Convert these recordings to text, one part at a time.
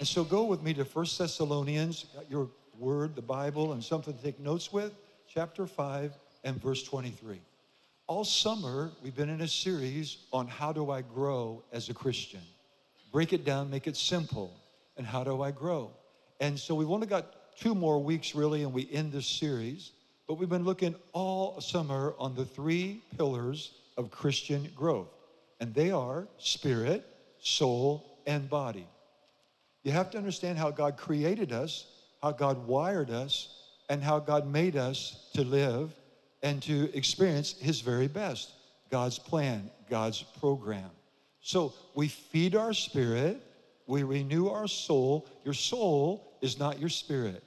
And so go with me to 1 Thessalonians, got your Word, the Bible, and something to take notes with, chapter 5 and verse 23. All summer, we've been in a series on how do I grow as a Christian. Break it down, make it simple, and how do I grow? And so we've only got two more weeks, really, and we end this series. But we've been looking all summer on the three pillars of Christian growth, and they are spirit, soul, and body. You have to understand how God created us, how God wired us, and how God made us to live and to experience His very best God's plan, God's program. So we feed our spirit, we renew our soul. Your soul is not your spirit,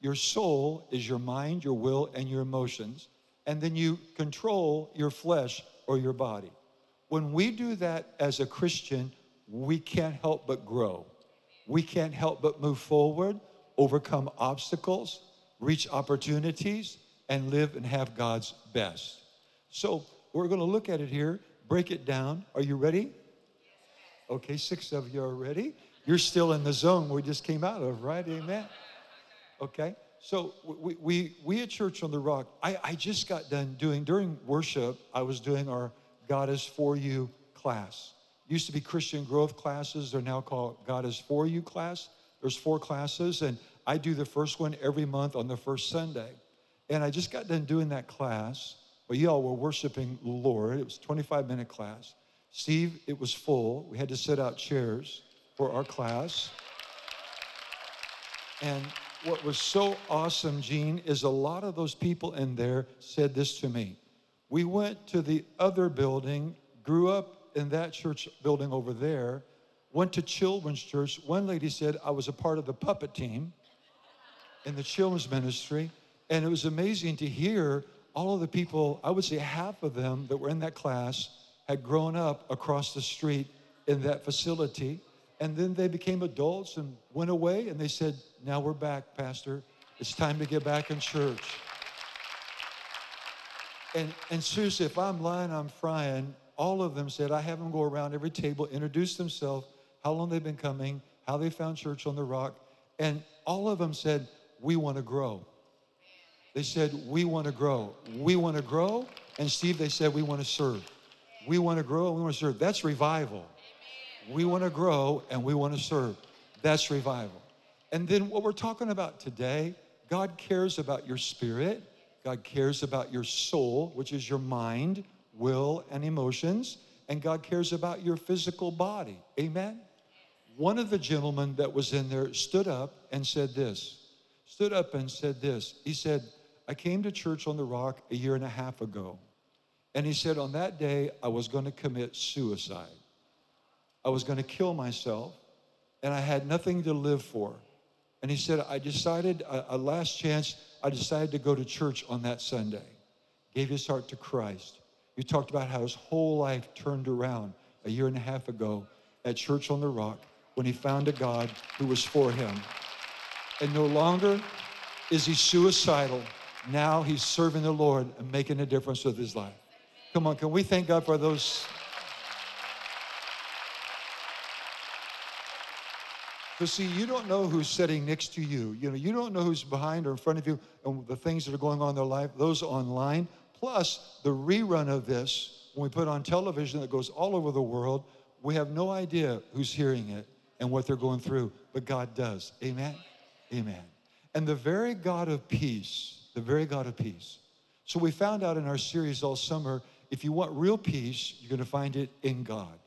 your soul is your mind, your will, and your emotions. And then you control your flesh or your body. When we do that as a Christian, we can't help but grow. We can't help but move forward, overcome obstacles, reach opportunities, and live and have God's best. So we're going to look at it here, break it down. Are you ready? Okay, six of you are ready. You're still in the zone we just came out of, right? Amen. Okay, so we, we, we at Church on the Rock, I, I just got done doing, during worship, I was doing our God is for you class. Used to be Christian growth classes, they're now called God is for you class. There's four classes, and I do the first one every month on the first Sunday. And I just got done doing that class. Well, y'all were worshiping the Lord. It was 25 minute class. Steve, it was full. We had to set out chairs for our class. And what was so awesome, Gene, is a lot of those people in there said this to me. We went to the other building, grew up in that church building over there, went to children's church. One lady said, I was a part of the puppet team in the children's ministry. And it was amazing to hear all of the people, I would say half of them that were in that class had grown up across the street in that facility. And then they became adults and went away and they said, Now we're back, Pastor. It's time to get back in church. And, and seriously, if I'm lying, I'm frying. All of them said, I have them go around every table, introduce themselves, how long they've been coming, how they found church on the rock. And all of them said, We want to grow. They said, We want to grow. We want to grow. And Steve, they said, We want to serve. We want to grow and we want to serve. That's revival. We want to grow and we want to serve. That's revival. And then what we're talking about today, God cares about your spirit. God cares about your soul, which is your mind, will, and emotions. And God cares about your physical body. Amen? One of the gentlemen that was in there stood up and said this. Stood up and said this. He said, I came to church on the rock a year and a half ago. And he said, on that day, I was going to commit suicide. I was going to kill myself, and I had nothing to live for. And he said, I decided, a, a last chance, I decided to go to church on that Sunday. Gave his heart to Christ. He talked about how his whole life turned around a year and a half ago at Church on the Rock when he found a God who was for him. And no longer is he suicidal. Now he's serving the Lord and making a difference with his life. Come on, can we thank God for those? Because see, you don't know who's sitting next to you. You know, you don't know who's behind or in front of you and the things that are going on in their life, those online. Plus, the rerun of this, when we put on television that goes all over the world, we have no idea who's hearing it and what they're going through, but God does. Amen? Amen. And the very God of peace, the very God of peace. So we found out in our series all summer if you want real peace, you're going to find it in God.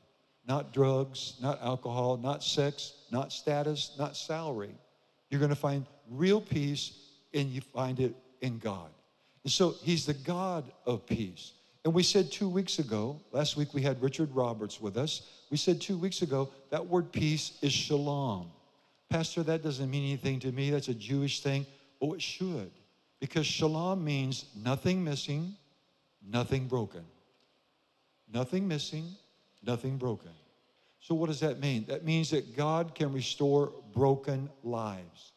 Not drugs, not alcohol, not sex, not status, not salary. You're going to find real peace and you find it in God. And so he's the God of peace. And we said two weeks ago, last week we had Richard Roberts with us. We said two weeks ago that word peace is shalom. Pastor, that doesn't mean anything to me. That's a Jewish thing. Oh, it should. Because shalom means nothing missing, nothing broken. Nothing missing, nothing broken. So, what does that mean? That means that God can restore broken lives.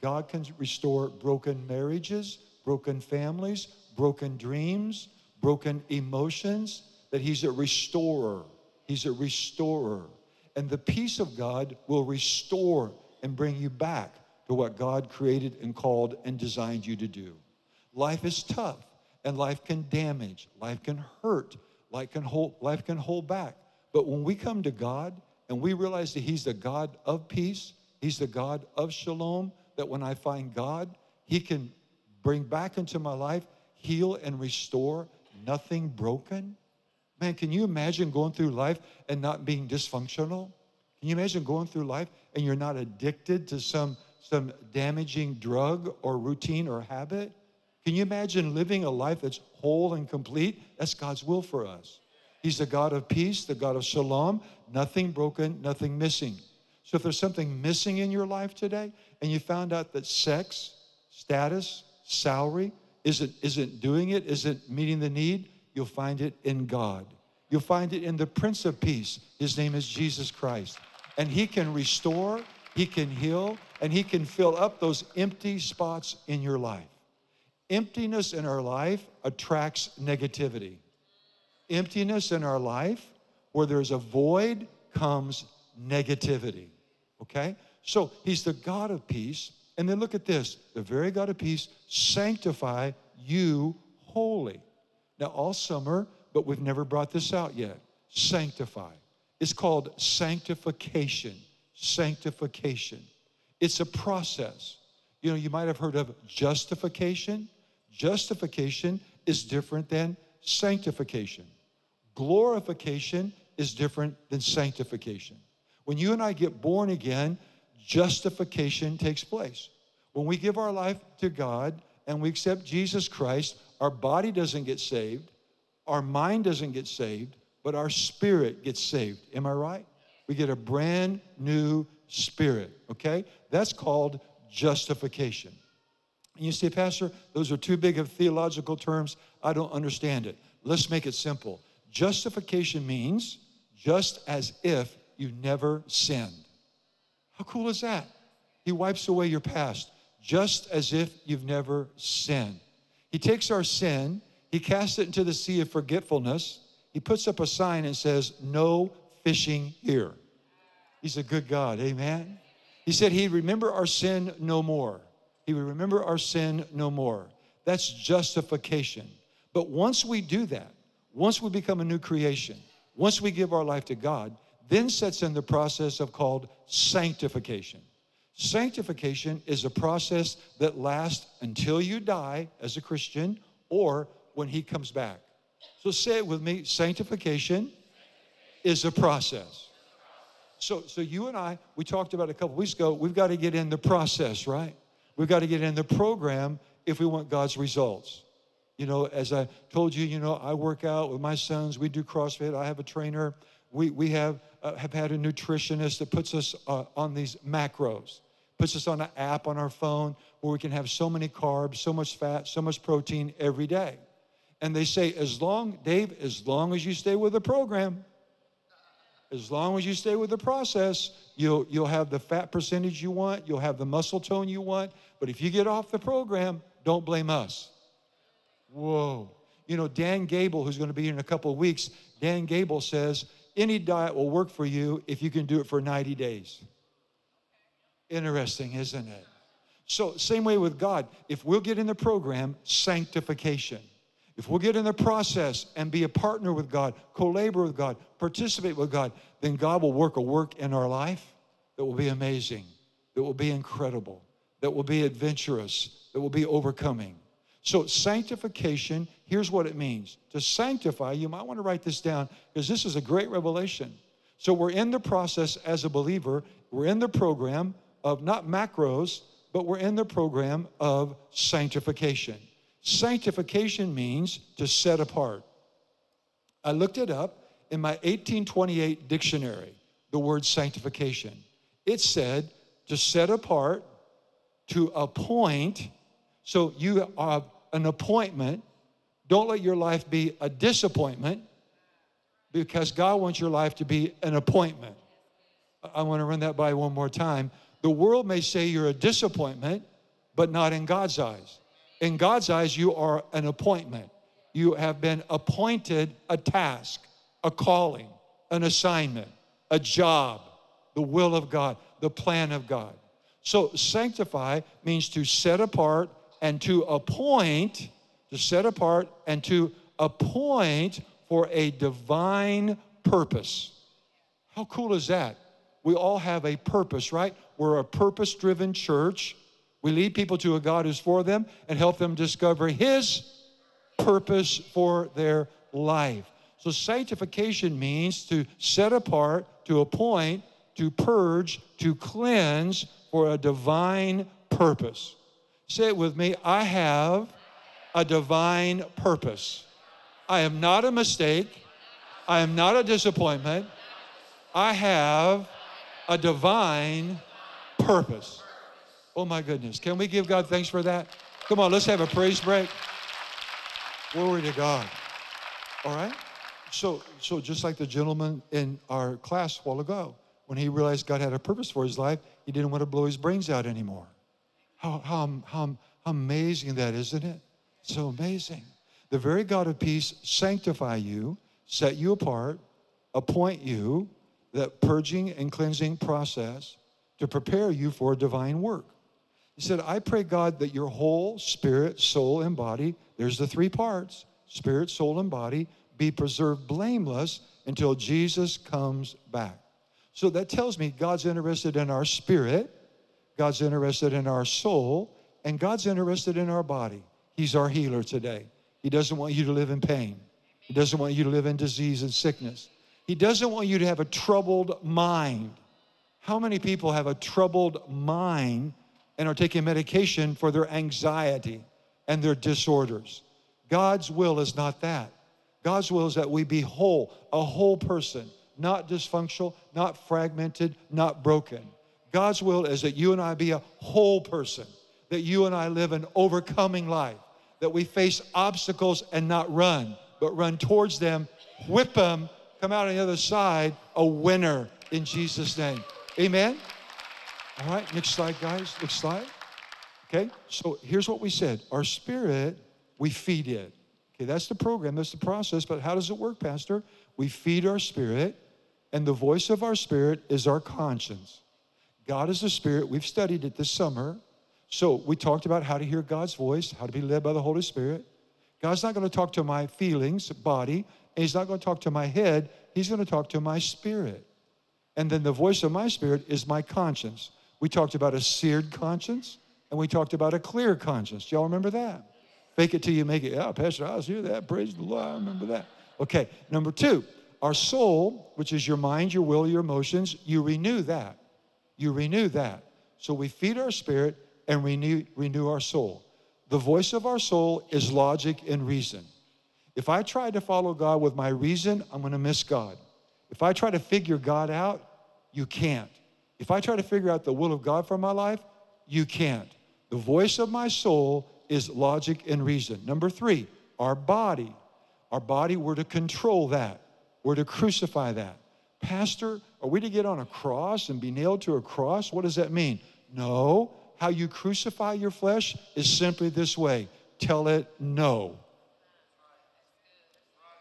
God can restore broken marriages, broken families, broken dreams, broken emotions, that He's a restorer. He's a restorer. And the peace of God will restore and bring you back to what God created and called and designed you to do. Life is tough and life can damage, life can hurt, life can hold, life can hold back. But when we come to God and we realize that He's the God of peace, He's the God of shalom, that when I find God, He can bring back into my life, heal and restore, nothing broken. Man, can you imagine going through life and not being dysfunctional? Can you imagine going through life and you're not addicted to some, some damaging drug or routine or habit? Can you imagine living a life that's whole and complete? That's God's will for us. He's the God of peace, the God of shalom, nothing broken, nothing missing. So if there's something missing in your life today and you found out that sex, status, salary isn't, isn't doing it, isn't meeting the need, you'll find it in God. You'll find it in the Prince of Peace. His name is Jesus Christ. And He can restore, He can heal, and He can fill up those empty spots in your life. Emptiness in our life attracts negativity. Emptiness in our life, where there's a void, comes negativity. Okay? So he's the God of peace. And then look at this the very God of peace, sanctify you holy. Now, all summer, but we've never brought this out yet. Sanctify. It's called sanctification. Sanctification. It's a process. You know, you might have heard of justification. Justification is different than sanctification. Glorification is different than sanctification. When you and I get born again, justification takes place. When we give our life to God and we accept Jesus Christ, our body doesn't get saved, our mind doesn't get saved, but our spirit gets saved. Am I right? We get a brand new spirit, okay? That's called justification. And you say, Pastor, those are too big of theological terms. I don't understand it. Let's make it simple. Justification means just as if you never sinned. How cool is that? He wipes away your past just as if you've never sinned. He takes our sin, he casts it into the sea of forgetfulness. He puts up a sign and says, No fishing here. He's a good God, amen? He said he'd remember our sin no more. He would remember our sin no more. That's justification. But once we do that, once we become a new creation, once we give our life to God, then sets in the process of called sanctification. Sanctification is a process that lasts until you die as a Christian or when he comes back. So say it with me sanctification is a process. So, so you and I, we talked about a couple weeks ago, we've got to get in the process, right? We've got to get in the program if we want God's results. You know, as I told you, you know, I work out with my sons, we do CrossFit, I have a trainer. We, we have, uh, have had a nutritionist that puts us uh, on these macros, puts us on an app on our phone where we can have so many carbs, so much fat, so much protein every day. And they say, as long, Dave, as long as you stay with the program, as long as you stay with the process, you'll, you'll have the fat percentage you want, you'll have the muscle tone you want. But if you get off the program, don't blame us. Whoa. You know, Dan Gable, who's going to be here in a couple of weeks, Dan Gable says, any diet will work for you if you can do it for 90 days. Interesting, isn't it? So, same way with God. If we'll get in the program, sanctification. If we'll get in the process and be a partner with God, co labor with God, participate with God, then God will work a work in our life that will be amazing, that will be incredible, that will be adventurous, that will be overcoming. So, sanctification, here's what it means. To sanctify, you might want to write this down because this is a great revelation. So, we're in the process as a believer, we're in the program of not macros, but we're in the program of sanctification. Sanctification means to set apart. I looked it up in my 1828 dictionary, the word sanctification. It said to set apart, to appoint. So you have an appointment. Don't let your life be a disappointment because God wants your life to be an appointment. I want to run that by one more time. The world may say you're a disappointment, but not in God's eyes. In God's eyes, you are an appointment. You have been appointed a task, a calling, an assignment, a job, the will of God, the plan of God. So, sanctify means to set apart and to appoint, to set apart and to appoint for a divine purpose. How cool is that? We all have a purpose, right? We're a purpose driven church. We lead people to a God who's for them and help them discover His purpose for their life. So, sanctification means to set apart, to appoint, to purge, to cleanse for a divine purpose. Say it with me I have a divine purpose. I am not a mistake. I am not a disappointment. I have a divine purpose. Oh my goodness. Can we give God thanks for that? Come on, let's have a praise break. Glory to God. All right? So, so just like the gentleman in our class a while ago, when he realized God had a purpose for his life, he didn't want to blow his brains out anymore. How, how, how, how amazing that, isn't it? So amazing. The very God of peace sanctify you, set you apart, appoint you, that purging and cleansing process to prepare you for a divine work. He said, I pray, God, that your whole spirit, soul, and body, there's the three parts spirit, soul, and body, be preserved blameless until Jesus comes back. So that tells me God's interested in our spirit, God's interested in our soul, and God's interested in our body. He's our healer today. He doesn't want you to live in pain. He doesn't want you to live in disease and sickness. He doesn't want you to have a troubled mind. How many people have a troubled mind and are taking medication for their anxiety and their disorders? God's will is not that. God's will is that we be whole, a whole person, not dysfunctional, not fragmented, not broken. God's will is that you and I be a whole person, that you and I live an overcoming life, that we face obstacles and not run, but run towards them, whip them, come out on the other side a winner in Jesus' name. Amen? All right, next slide, guys. Next slide. Okay, so here's what we said our spirit, we feed it. Okay, that's the program, that's the process, but how does it work, Pastor? We feed our spirit, and the voice of our spirit is our conscience. God is a spirit. We've studied it this summer. So we talked about how to hear God's voice, how to be led by the Holy Spirit. God's not going to talk to my feelings, body, and He's not going to talk to my head. He's going to talk to my spirit. And then the voice of my spirit is my conscience. We talked about a seared conscience and we talked about a clear conscience. Y'all remember that? Fake it till you make it. Yeah, Pastor, I was here that. Praise the Lord. I remember that. Okay, number two, our soul, which is your mind, your will, your emotions, you renew that. You renew that. So we feed our spirit and renew, renew our soul. The voice of our soul is logic and reason. If I try to follow God with my reason, I'm going to miss God. If I try to figure God out, you can't. If I try to figure out the will of God for my life, you can't. The voice of my soul is logic and reason. Number three, our body. Our body, we're to control that, we're to crucify that. Pastor, are we to get on a cross and be nailed to a cross? What does that mean? No, how you crucify your flesh is simply this way tell it no.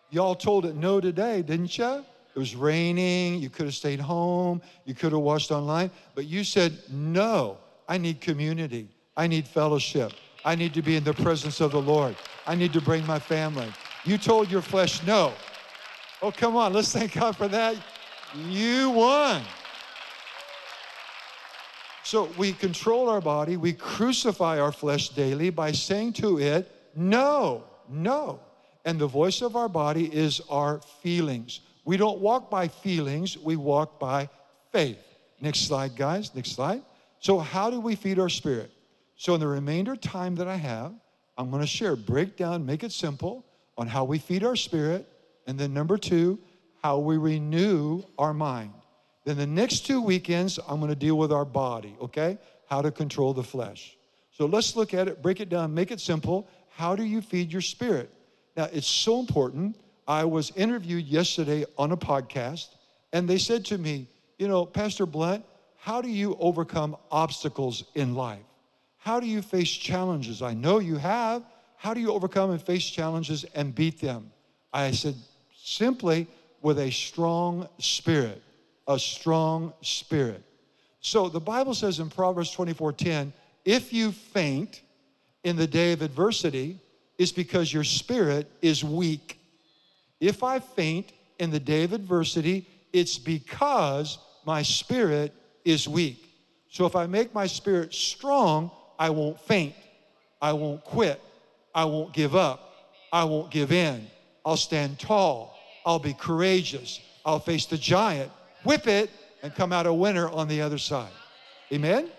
Y'all told it no today, didn't you? It was raining. You could have stayed home. You could have watched online. But you said, no, I need community. I need fellowship. I need to be in the presence of the Lord. I need to bring my family. You told your flesh no. Oh, come on. Let's thank God for that. You won. So we control our body, we crucify our flesh daily by saying to it, no, no. And the voice of our body is our feelings. We don't walk by feelings, we walk by faith. Next slide, guys. Next slide. So, how do we feed our spirit? So, in the remainder time that I have, I'm going to share, break down, make it simple on how we feed our spirit. And then, number two, how we renew our mind. Then the next two weekends, I'm going to deal with our body, okay? How to control the flesh. So let's look at it, break it down, make it simple. How do you feed your spirit? Now, it's so important. I was interviewed yesterday on a podcast, and they said to me, You know, Pastor Blunt, how do you overcome obstacles in life? How do you face challenges? I know you have. How do you overcome and face challenges and beat them? I said, simply with a strong spirit, a strong spirit. So the Bible says in Proverbs 24:10, if you faint in the day of adversity, it's because your spirit is weak. If I faint in the day of adversity, it's because my spirit is weak. So if I make my spirit strong, I won't faint. I won't quit. I won't give up. I won't give in. I'll stand tall. I'll be courageous. I'll face the giant, whip it, and come out a winner on the other side. Amen?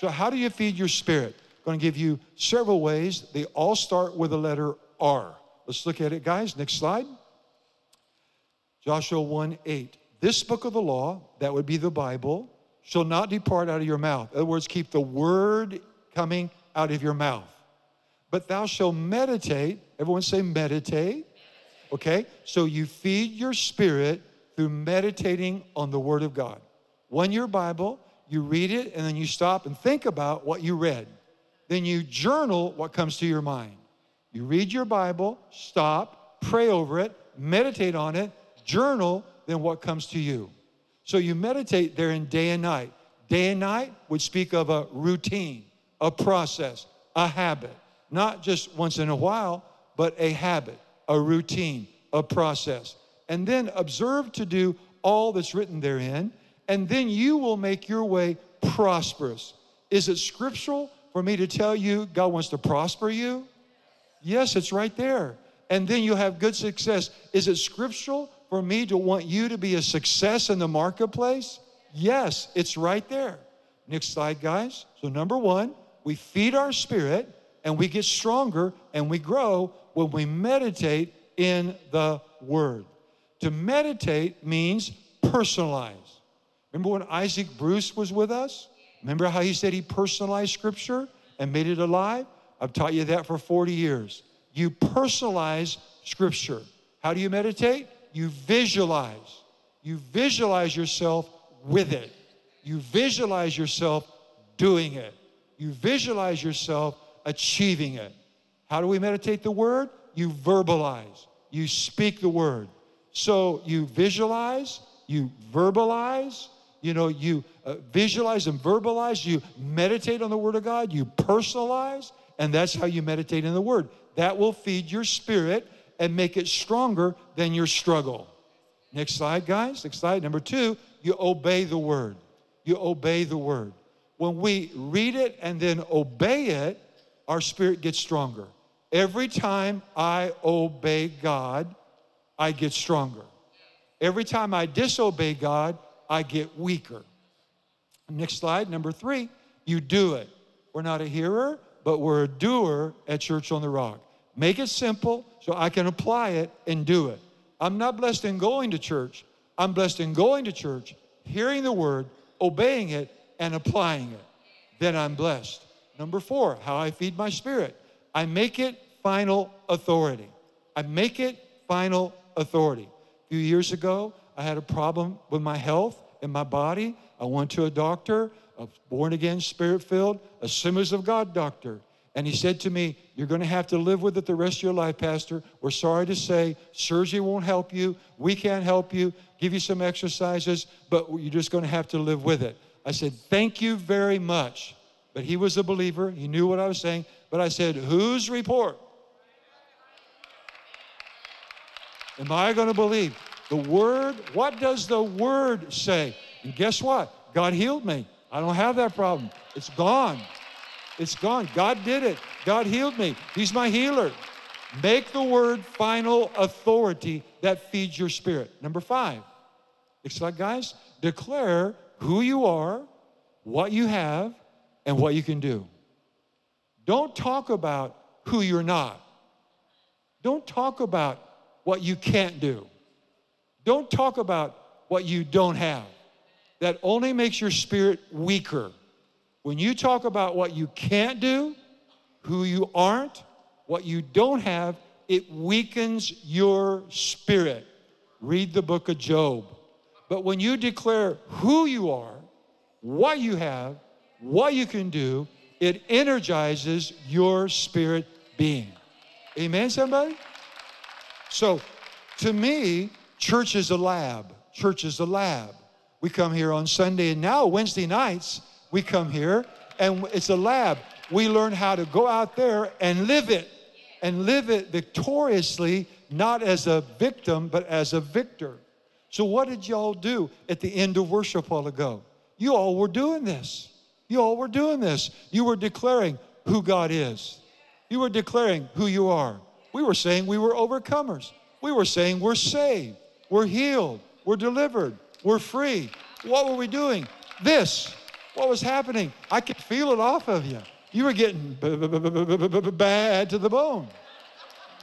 So, how do you feed your spirit? I'm going to give you several ways. They all start with the letter R. Let's look at it, guys. Next slide. Joshua 1 8. This book of the law, that would be the Bible, shall not depart out of your mouth. In other words, keep the word coming out of your mouth. But thou shalt meditate, everyone say meditate. Okay? So you feed your spirit through meditating on the Word of God. One your Bible, you read it, and then you stop and think about what you read. Then you journal what comes to your mind. You read your Bible, stop, pray over it, meditate on it, journal, then what comes to you. So you meditate there in day and night. Day and night would speak of a routine, a process, a habit. Not just once in a while, but a habit, a routine, a process. And then observe to do all that's written therein, and then you will make your way prosperous. Is it scriptural for me to tell you God wants to prosper you? Yes, it's right there. And then you'll have good success. Is it scriptural for me to want you to be a success in the marketplace? Yes, it's right there. Next slide, guys. So, number one, we feed our spirit and we get stronger and we grow when we meditate in the Word. To meditate means personalize. Remember when Isaac Bruce was with us? Remember how he said he personalized Scripture and made it alive? I've taught you that for 40 years. You personalize Scripture. How do you meditate? You visualize. You visualize yourself with it. You visualize yourself doing it. You visualize yourself achieving it. How do we meditate the word? You verbalize, you speak the word. So you visualize, you verbalize, you know, you uh, visualize and verbalize, you meditate on the word of God, you personalize, and that's how you meditate in the word. That will feed your spirit and make it stronger than your struggle. Next slide, guys. Next slide. Number two, you obey the word. You obey the word. When we read it and then obey it, our spirit gets stronger. Every time I obey God, I get stronger. Every time I disobey God, I get weaker. Next slide, number three, you do it. We're not a hearer, but we're a doer at Church on the Rock. Make it simple so I can apply it and do it. I'm not blessed in going to church. I'm blessed in going to church, hearing the word, obeying it, and applying it. Then I'm blessed. Number four, how I feed my spirit. I make it final authority. I make it final authority. A few years ago, I had a problem with my health and my body. I went to a doctor, a born again, spirit filled, a Assemblies of God doctor. And he said to me, You're going to have to live with it the rest of your life, Pastor. We're sorry to say, surgery won't help you. We can't help you. Give you some exercises, but you're just going to have to live with it. I said, Thank you very much. But he was a believer. He knew what I was saying. But I said, Whose report? Am I going to believe? The word, what does the word say? And guess what? God healed me. I don't have that problem. It's gone. It's gone. God did it. God healed me. He's my healer. Make the word final authority that feeds your spirit. Number five, it's like, guys, declare who you are, what you have, and what you can do. Don't talk about who you're not. Don't talk about what you can't do. Don't talk about what you don't have. that only makes your spirit weaker. When you talk about what you can't do, who you aren't, what you don't have, it weakens your spirit. Read the book of Job. But when you declare who you are, what you have, what you can do, it energizes your spirit being. Amen, somebody? So, to me, church is a lab. Church is a lab. We come here on Sunday, and now Wednesday nights, we come here, and it's a lab. We learn how to go out there and live it, and live it victoriously, not as a victim, but as a victor. So, what did y'all do at the end of worship a while ago? You all were doing this. You all were doing this. You were declaring who God is. You were declaring who you are. We were saying we were overcomers. We were saying we're saved, we're healed, we're delivered, we're free. What were we doing? This. What was happening? I could feel it off of you. You were getting bad to the bone.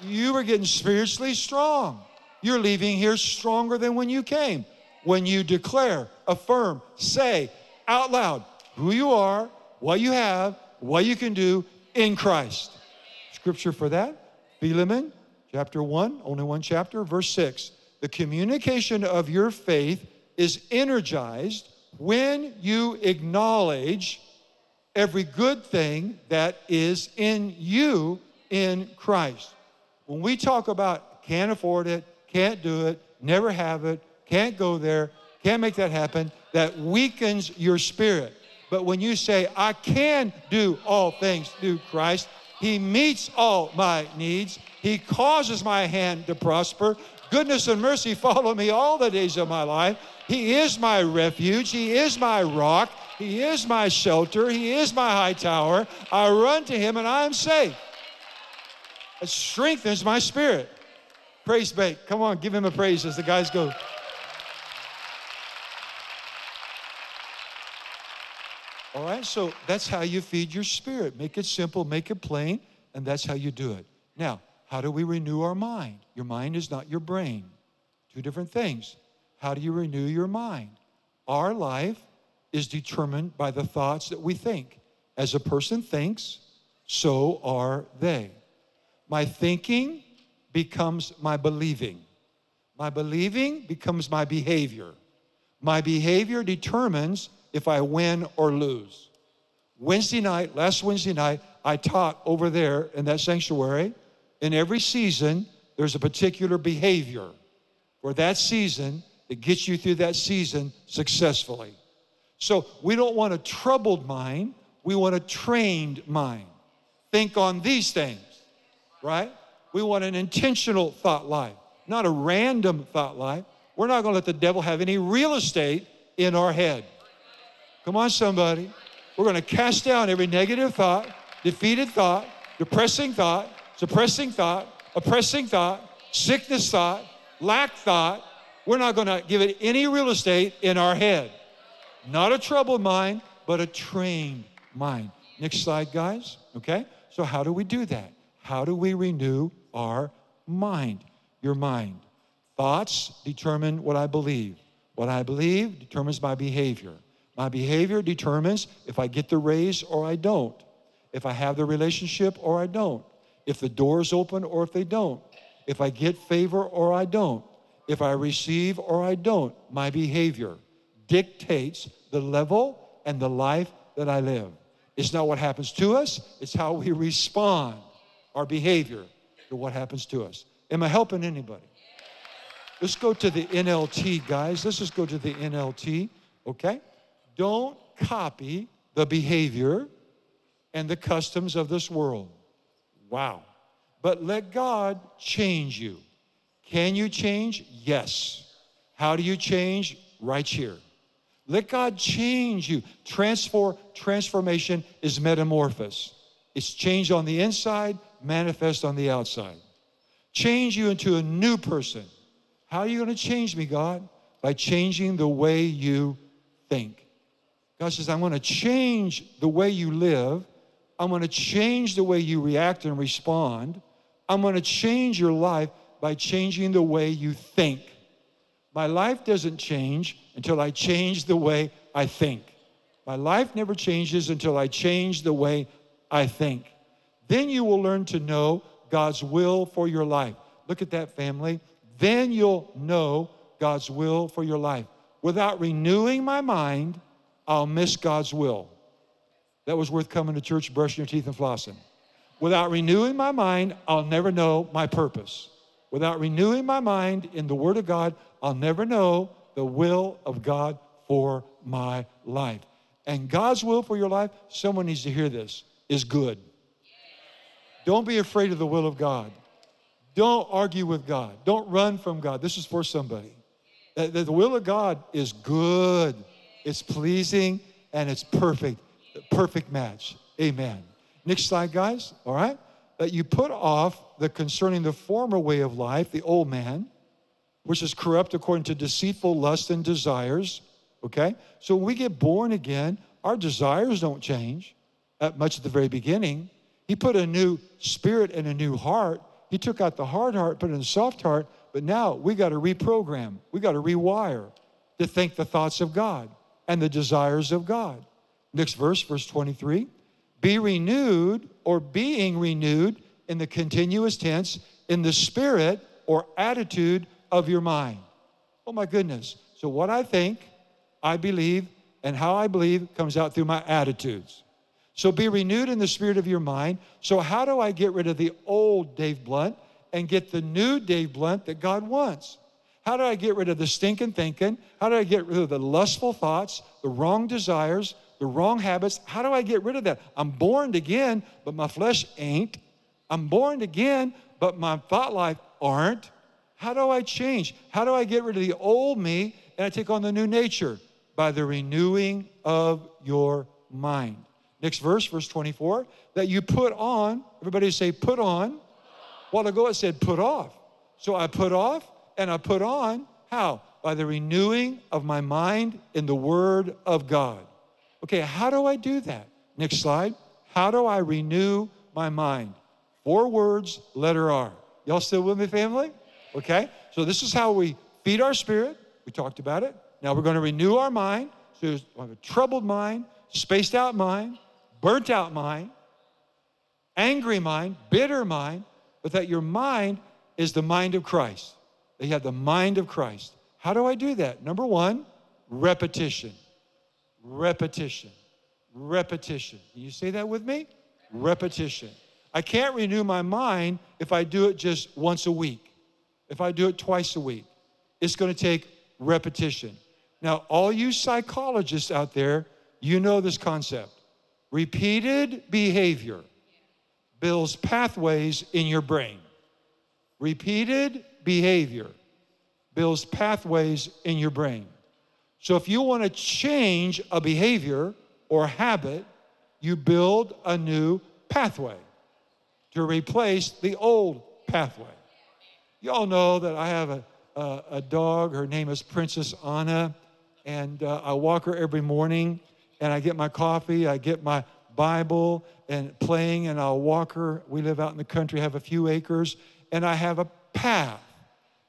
You were getting spiritually strong. You're leaving here stronger than when you came. When you declare, affirm, say out loud who you are, what you have, what you can do in Christ. Scripture for that, Philemon chapter 1, only one chapter, verse 6. The communication of your faith is energized when you acknowledge every good thing that is in you in Christ. When we talk about can't afford it, can't do it, never have it, can't go there, can't make that happen, that weakens your spirit. But when you say, I can do all things through Christ, He meets all my needs, He causes my hand to prosper. Goodness and mercy follow me all the days of my life. He is my refuge, He is my rock, He is my shelter, He is my high tower. I run to Him and I am safe. It strengthens my spirit. Praise bait. Come on, give Him a praise as the guys go. All right, so that's how you feed your spirit. Make it simple, make it plain, and that's how you do it. Now, how do we renew our mind? Your mind is not your brain. Two different things. How do you renew your mind? Our life is determined by the thoughts that we think. As a person thinks, so are they. My thinking becomes my believing. My believing becomes my behavior. My behavior determines if I win or lose. Wednesday night, last Wednesday night, I taught over there in that sanctuary. In every season, there's a particular behavior for that season that gets you through that season successfully. So we don't want a troubled mind, we want a trained mind. Think on these things, right? We want an intentional thought life, not a random thought life. We're not going to let the devil have any real estate in our head. Come on, somebody. We're going to cast down every negative thought, defeated thought, depressing thought, suppressing thought, oppressing thought, sickness thought, lack thought. We're not going to give it any real estate in our head. Not a troubled mind, but a trained mind. Next slide, guys. Okay? So, how do we do that? How do we renew our mind? Your mind. Thoughts determine what I believe. What I believe determines my behavior. My behavior determines if I get the raise or I don't, if I have the relationship or I don't, if the doors open or if they don't, if I get favor or I don't, if I receive or I don't. My behavior dictates the level and the life that I live. It's not what happens to us, it's how we respond, our behavior to what happens to us. Am I helping anybody? Let's go to the NLT, guys. Let's just go to the NLT, okay? Don't copy the behavior and the customs of this world. Wow. But let God change you. Can you change? Yes. How do you change? Right here. Let God change you. Transform, transformation is metamorphosis. It's change on the inside, manifest on the outside. Change you into a new person. How are you going to change me, God? By changing the way you think. God says, I'm going to change the way you live. I'm going to change the way you react and respond. I'm going to change your life by changing the way you think. My life doesn't change until I change the way I think. My life never changes until I change the way I think. Then you will learn to know God's will for your life. Look at that, family. Then you'll know God's will for your life. Without renewing my mind, I'll miss God's will. That was worth coming to church, brushing your teeth, and flossing. Without renewing my mind, I'll never know my purpose. Without renewing my mind in the Word of God, I'll never know the will of God for my life. And God's will for your life, someone needs to hear this, is good. Don't be afraid of the will of God. Don't argue with God. Don't run from God. This is for somebody. The will of God is good, it's pleasing, and it's perfect. Perfect match. Amen. Next slide, guys. All right. That you put off the concerning the former way of life, the old man, which is corrupt according to deceitful lust and desires. Okay? So when we get born again, our desires don't change at much at the very beginning. He put a new spirit and a new heart. He took out the hard heart, put in a soft heart, but now we got to reprogram. We got to rewire to think the thoughts of God and the desires of God. Next verse, verse 23. Be renewed or being renewed in the continuous tense in the spirit or attitude of your mind. Oh my goodness. So, what I think, I believe, and how I believe comes out through my attitudes. So be renewed in the spirit of your mind. So, how do I get rid of the old Dave Blunt and get the new Dave Blunt that God wants? How do I get rid of the stinking thinking? How do I get rid of the lustful thoughts, the wrong desires, the wrong habits? How do I get rid of that? I'm born again, but my flesh ain't. I'm born again, but my thought life aren't. How do I change? How do I get rid of the old me and I take on the new nature? By the renewing of your mind. Next verse, verse 24, that you put on, everybody say, put on. A while ago it said put off. So I put off and I put on. How? By the renewing of my mind in the Word of God. Okay, how do I do that? Next slide. How do I renew my mind? Four words, letter R. Y'all still with me, family? Okay, so this is how we feed our spirit. We talked about it. Now we're going to renew our mind. So we have a troubled mind, spaced out mind, burnt out mind, angry mind, bitter mind, but that your mind is the mind of Christ. You have the mind of Christ. How do I do that? Number one, repetition. Repetition. Repetition. Can you say that with me? Repetition. I can't renew my mind if I do it just once a week, if I do it twice a week. It's going to take repetition. Now, all you psychologists out there, you know this concept. Repeated behavior builds pathways in your brain. Repeated behavior builds pathways in your brain. So if you want to change a behavior or habit, you build a new pathway to replace the old pathway. You all know that I have a, a, a dog. Her name is Princess Anna, and uh, I walk her every morning and I get my coffee, I get my Bible and playing, and I'll walk her. We live out in the country, have a few acres, and I have a path.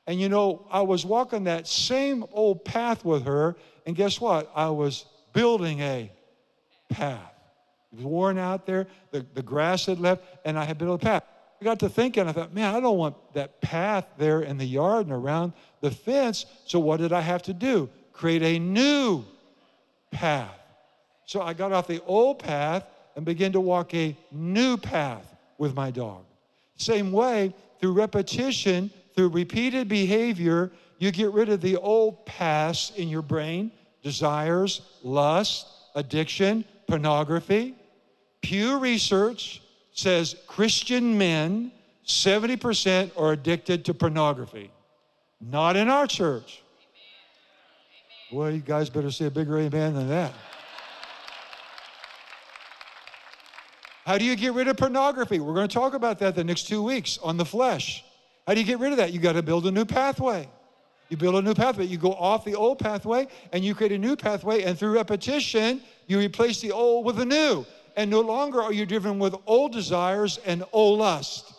And you know, I was walking that same old path with her, and guess what? I was building a path. It was worn out there, the, the grass had left, and I had built a path. I got to thinking, I thought, man, I don't want that path there in the yard and around the fence. So what did I have to do? Create a new path. So I got off the old path and began to walk a new path with my dog. Same way, through repetition, through repeated behavior, you get rid of the old paths in your brain desires, lust, addiction, pornography. Pew Research says Christian men, 70% are addicted to pornography. Not in our church. Well, you guys better say a bigger amen than that. How do you get rid of pornography? We're going to talk about that the next two weeks on the flesh. How do you get rid of that? You got to build a new pathway. You build a new pathway. You go off the old pathway and you create a new pathway, and through repetition, you replace the old with the new. And no longer are you driven with old desires and old lust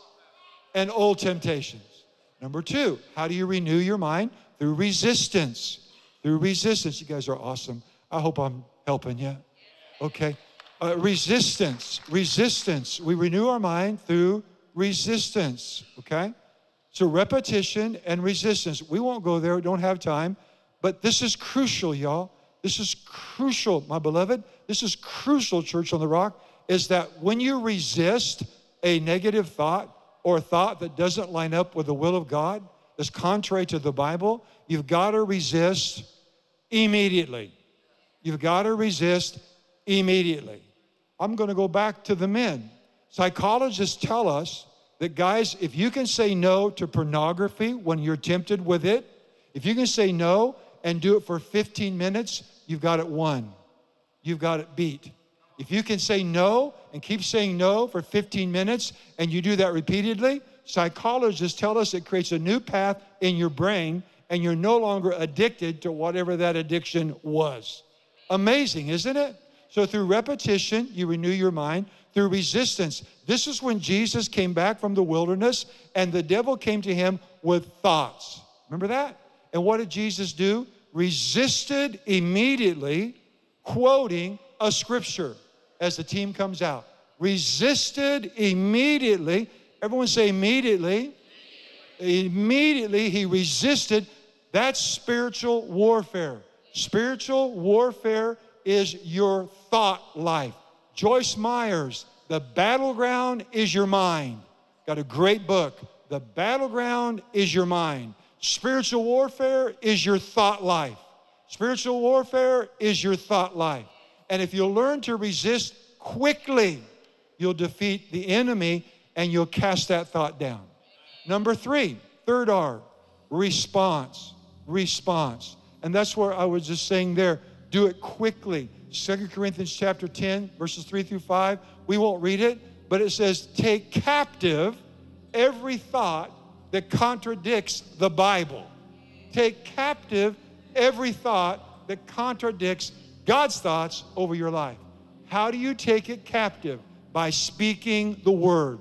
and old temptations. Number two, how do you renew your mind? through resistance. Through resistance. You guys are awesome. I hope I'm helping you. Okay. Uh, resistance. Resistance. We renew our mind through resistance. Okay. So repetition and resistance. We won't go there, don't have time, but this is crucial, y'all. This is crucial, my beloved. This is crucial, Church on the Rock, is that when you resist a negative thought or a thought that doesn't line up with the will of God, that's contrary to the Bible, you've got to resist immediately. You've got to resist immediately. I'm going to go back to the men. Psychologists tell us that, guys, if you can say no to pornography when you're tempted with it, if you can say no and do it for 15 minutes, you've got it won. You've got it beat. If you can say no and keep saying no for 15 minutes and you do that repeatedly, psychologists tell us it creates a new path in your brain and you're no longer addicted to whatever that addiction was. Amazing, isn't it? So, through repetition, you renew your mind through resistance. This is when Jesus came back from the wilderness and the devil came to him with thoughts. Remember that? And what did Jesus do? Resisted immediately, quoting a scripture as the team comes out. Resisted immediately. Everyone say immediately. Immediately, he resisted. That's spiritual warfare. Spiritual warfare is your thought life. Joyce Meyers, The Battleground is Your Mind. Got a great book. The Battleground is Your Mind. Spiritual warfare is your thought life. Spiritual warfare is your thought life. And if you'll learn to resist quickly, you'll defeat the enemy and you'll cast that thought down. Number three, third R, response. Response. And that's where I was just saying there do it quickly. Second Corinthians chapter 10, verses 3 through 5. We won't read it, but it says, Take captive every thought that contradicts the Bible. Take captive every thought that contradicts God's thoughts over your life. How do you take it captive? By speaking the word.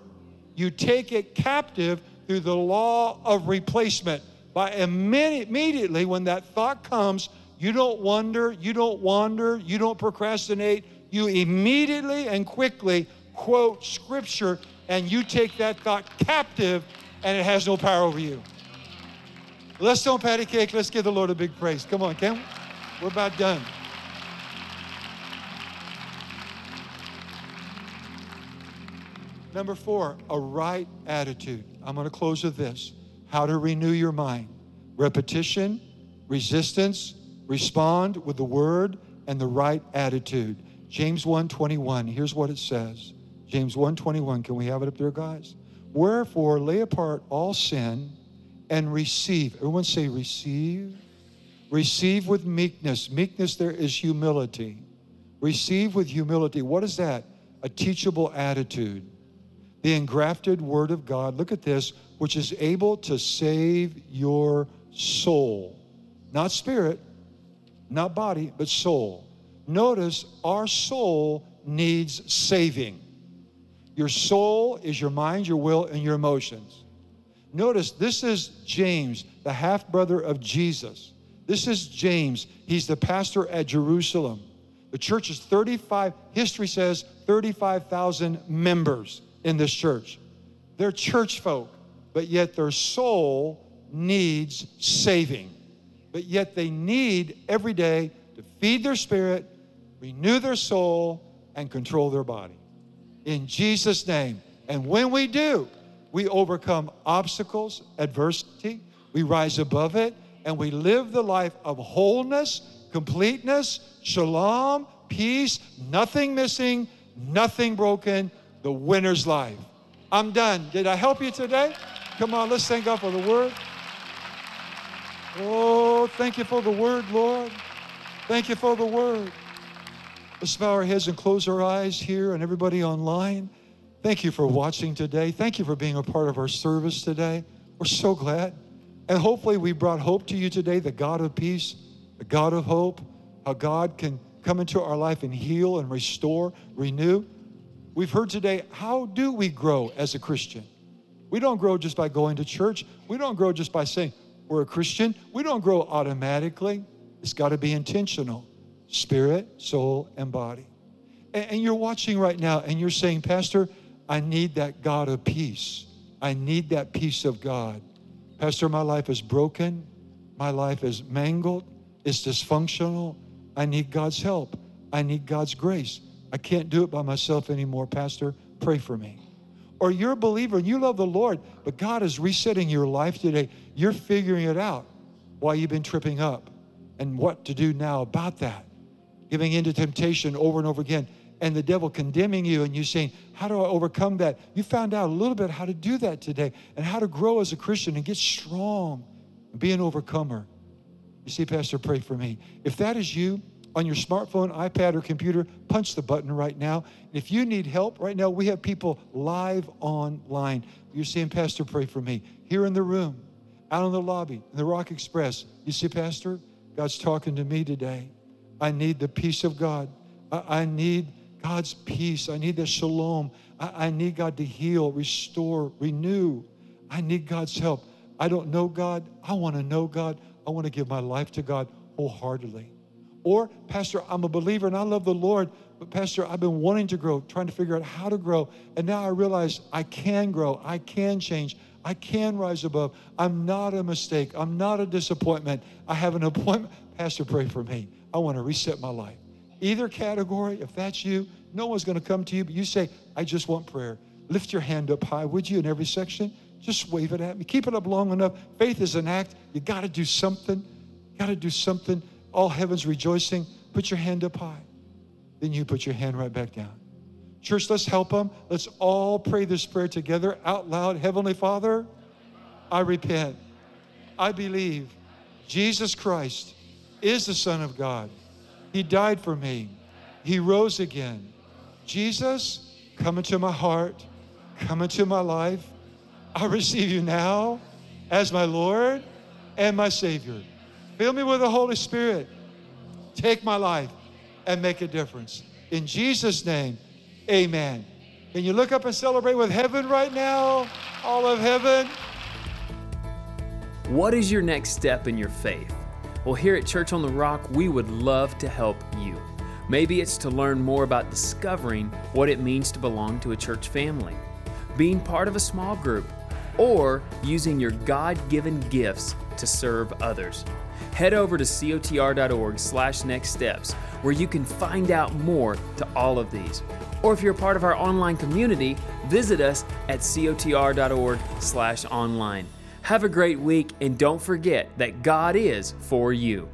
You take it captive through the law of replacement. By immediately, when that thought comes, you don't wonder, you don't wander, you don't procrastinate. You immediately and quickly quote scripture and you take that thought captive and it has no power over you. Let's don't patty cake. Let's give the Lord a big praise. Come on, can we? We're about done. Number four, a right attitude. I'm going to close with this how to renew your mind repetition, resistance, Respond with the word and the right attitude. James 1:21. Here's what it says. James 1:21. Can we have it up there, guys? Wherefore lay apart all sin and receive. Everyone say receive. Receive with meekness. Meekness there is humility. Receive with humility. What is that? A teachable attitude. The engrafted word of God. Look at this, which is able to save your soul. Not spirit, not body, but soul. Notice our soul needs saving. Your soul is your mind, your will, and your emotions. Notice this is James, the half brother of Jesus. This is James. He's the pastor at Jerusalem. The church is 35, history says 35,000 members in this church. They're church folk, but yet their soul needs saving but yet they need every day to feed their spirit, renew their soul, and control their body. In Jesus' name. And when we do, we overcome obstacles, adversity, we rise above it, and we live the life of wholeness, completeness, shalom, peace, nothing missing, nothing broken, the winner's life. I'm done. Did I help you today? Come on, let's thank God for the word. Oh, thank you for the word, Lord. Thank you for the word. Let's bow our heads and close our eyes here and everybody online. Thank you for watching today. Thank you for being a part of our service today. We're so glad. And hopefully, we brought hope to you today the God of peace, the God of hope, how God can come into our life and heal and restore, renew. We've heard today how do we grow as a Christian? We don't grow just by going to church, we don't grow just by saying, we're a Christian, we don't grow automatically. It's got to be intentional spirit, soul, and body. And, and you're watching right now and you're saying, Pastor, I need that God of peace. I need that peace of God. Pastor, my life is broken. My life is mangled. It's dysfunctional. I need God's help. I need God's grace. I can't do it by myself anymore, Pastor. Pray for me. Or you're a believer and you love the Lord, but God is resetting your life today. You're figuring it out why you've been tripping up and what to do now about that. Giving into temptation over and over again and the devil condemning you and you saying, How do I overcome that? You found out a little bit how to do that today and how to grow as a Christian and get strong and be an overcomer. You see, Pastor, pray for me. If that is you on your smartphone, iPad, or computer, punch the button right now. If you need help right now, we have people live online. You're saying, Pastor, pray for me. Here in the room, out in the lobby, in the Rock Express. You see, Pastor, God's talking to me today. I need the peace of God. I, I need God's peace. I need the shalom. I, I need God to heal, restore, renew. I need God's help. I don't know God. I want to know God. I want to give my life to God wholeheartedly. Or, Pastor, I'm a believer and I love the Lord, but Pastor, I've been wanting to grow, trying to figure out how to grow. And now I realize I can grow, I can change, I can rise above. I'm not a mistake, I'm not a disappointment. I have an appointment. Pastor, pray for me. I want to reset my life. Either category, if that's you, no one's going to come to you, but you say, I just want prayer. Lift your hand up high, would you, in every section? Just wave it at me. Keep it up long enough. Faith is an act. You got to do something. You got to do something. All heaven's rejoicing. Put your hand up high. Then you put your hand right back down. Church, let's help them. Let's all pray this prayer together out loud. Heavenly Father, I repent. I believe Jesus Christ is the Son of God. He died for me. He rose again. Jesus, come into my heart, come into my life. I receive you now as my Lord and my Savior. Fill me with the Holy Spirit. Take my life and make a difference. In Jesus' name, amen. Can you look up and celebrate with heaven right now? All of heaven. What is your next step in your faith? Well, here at Church on the Rock, we would love to help you. Maybe it's to learn more about discovering what it means to belong to a church family, being part of a small group, or using your God given gifts to serve others. Head over to cotr.org slash next steps where you can find out more to all of these. Or if you're a part of our online community, visit us at cotr.org slash online. Have a great week and don't forget that God is for you.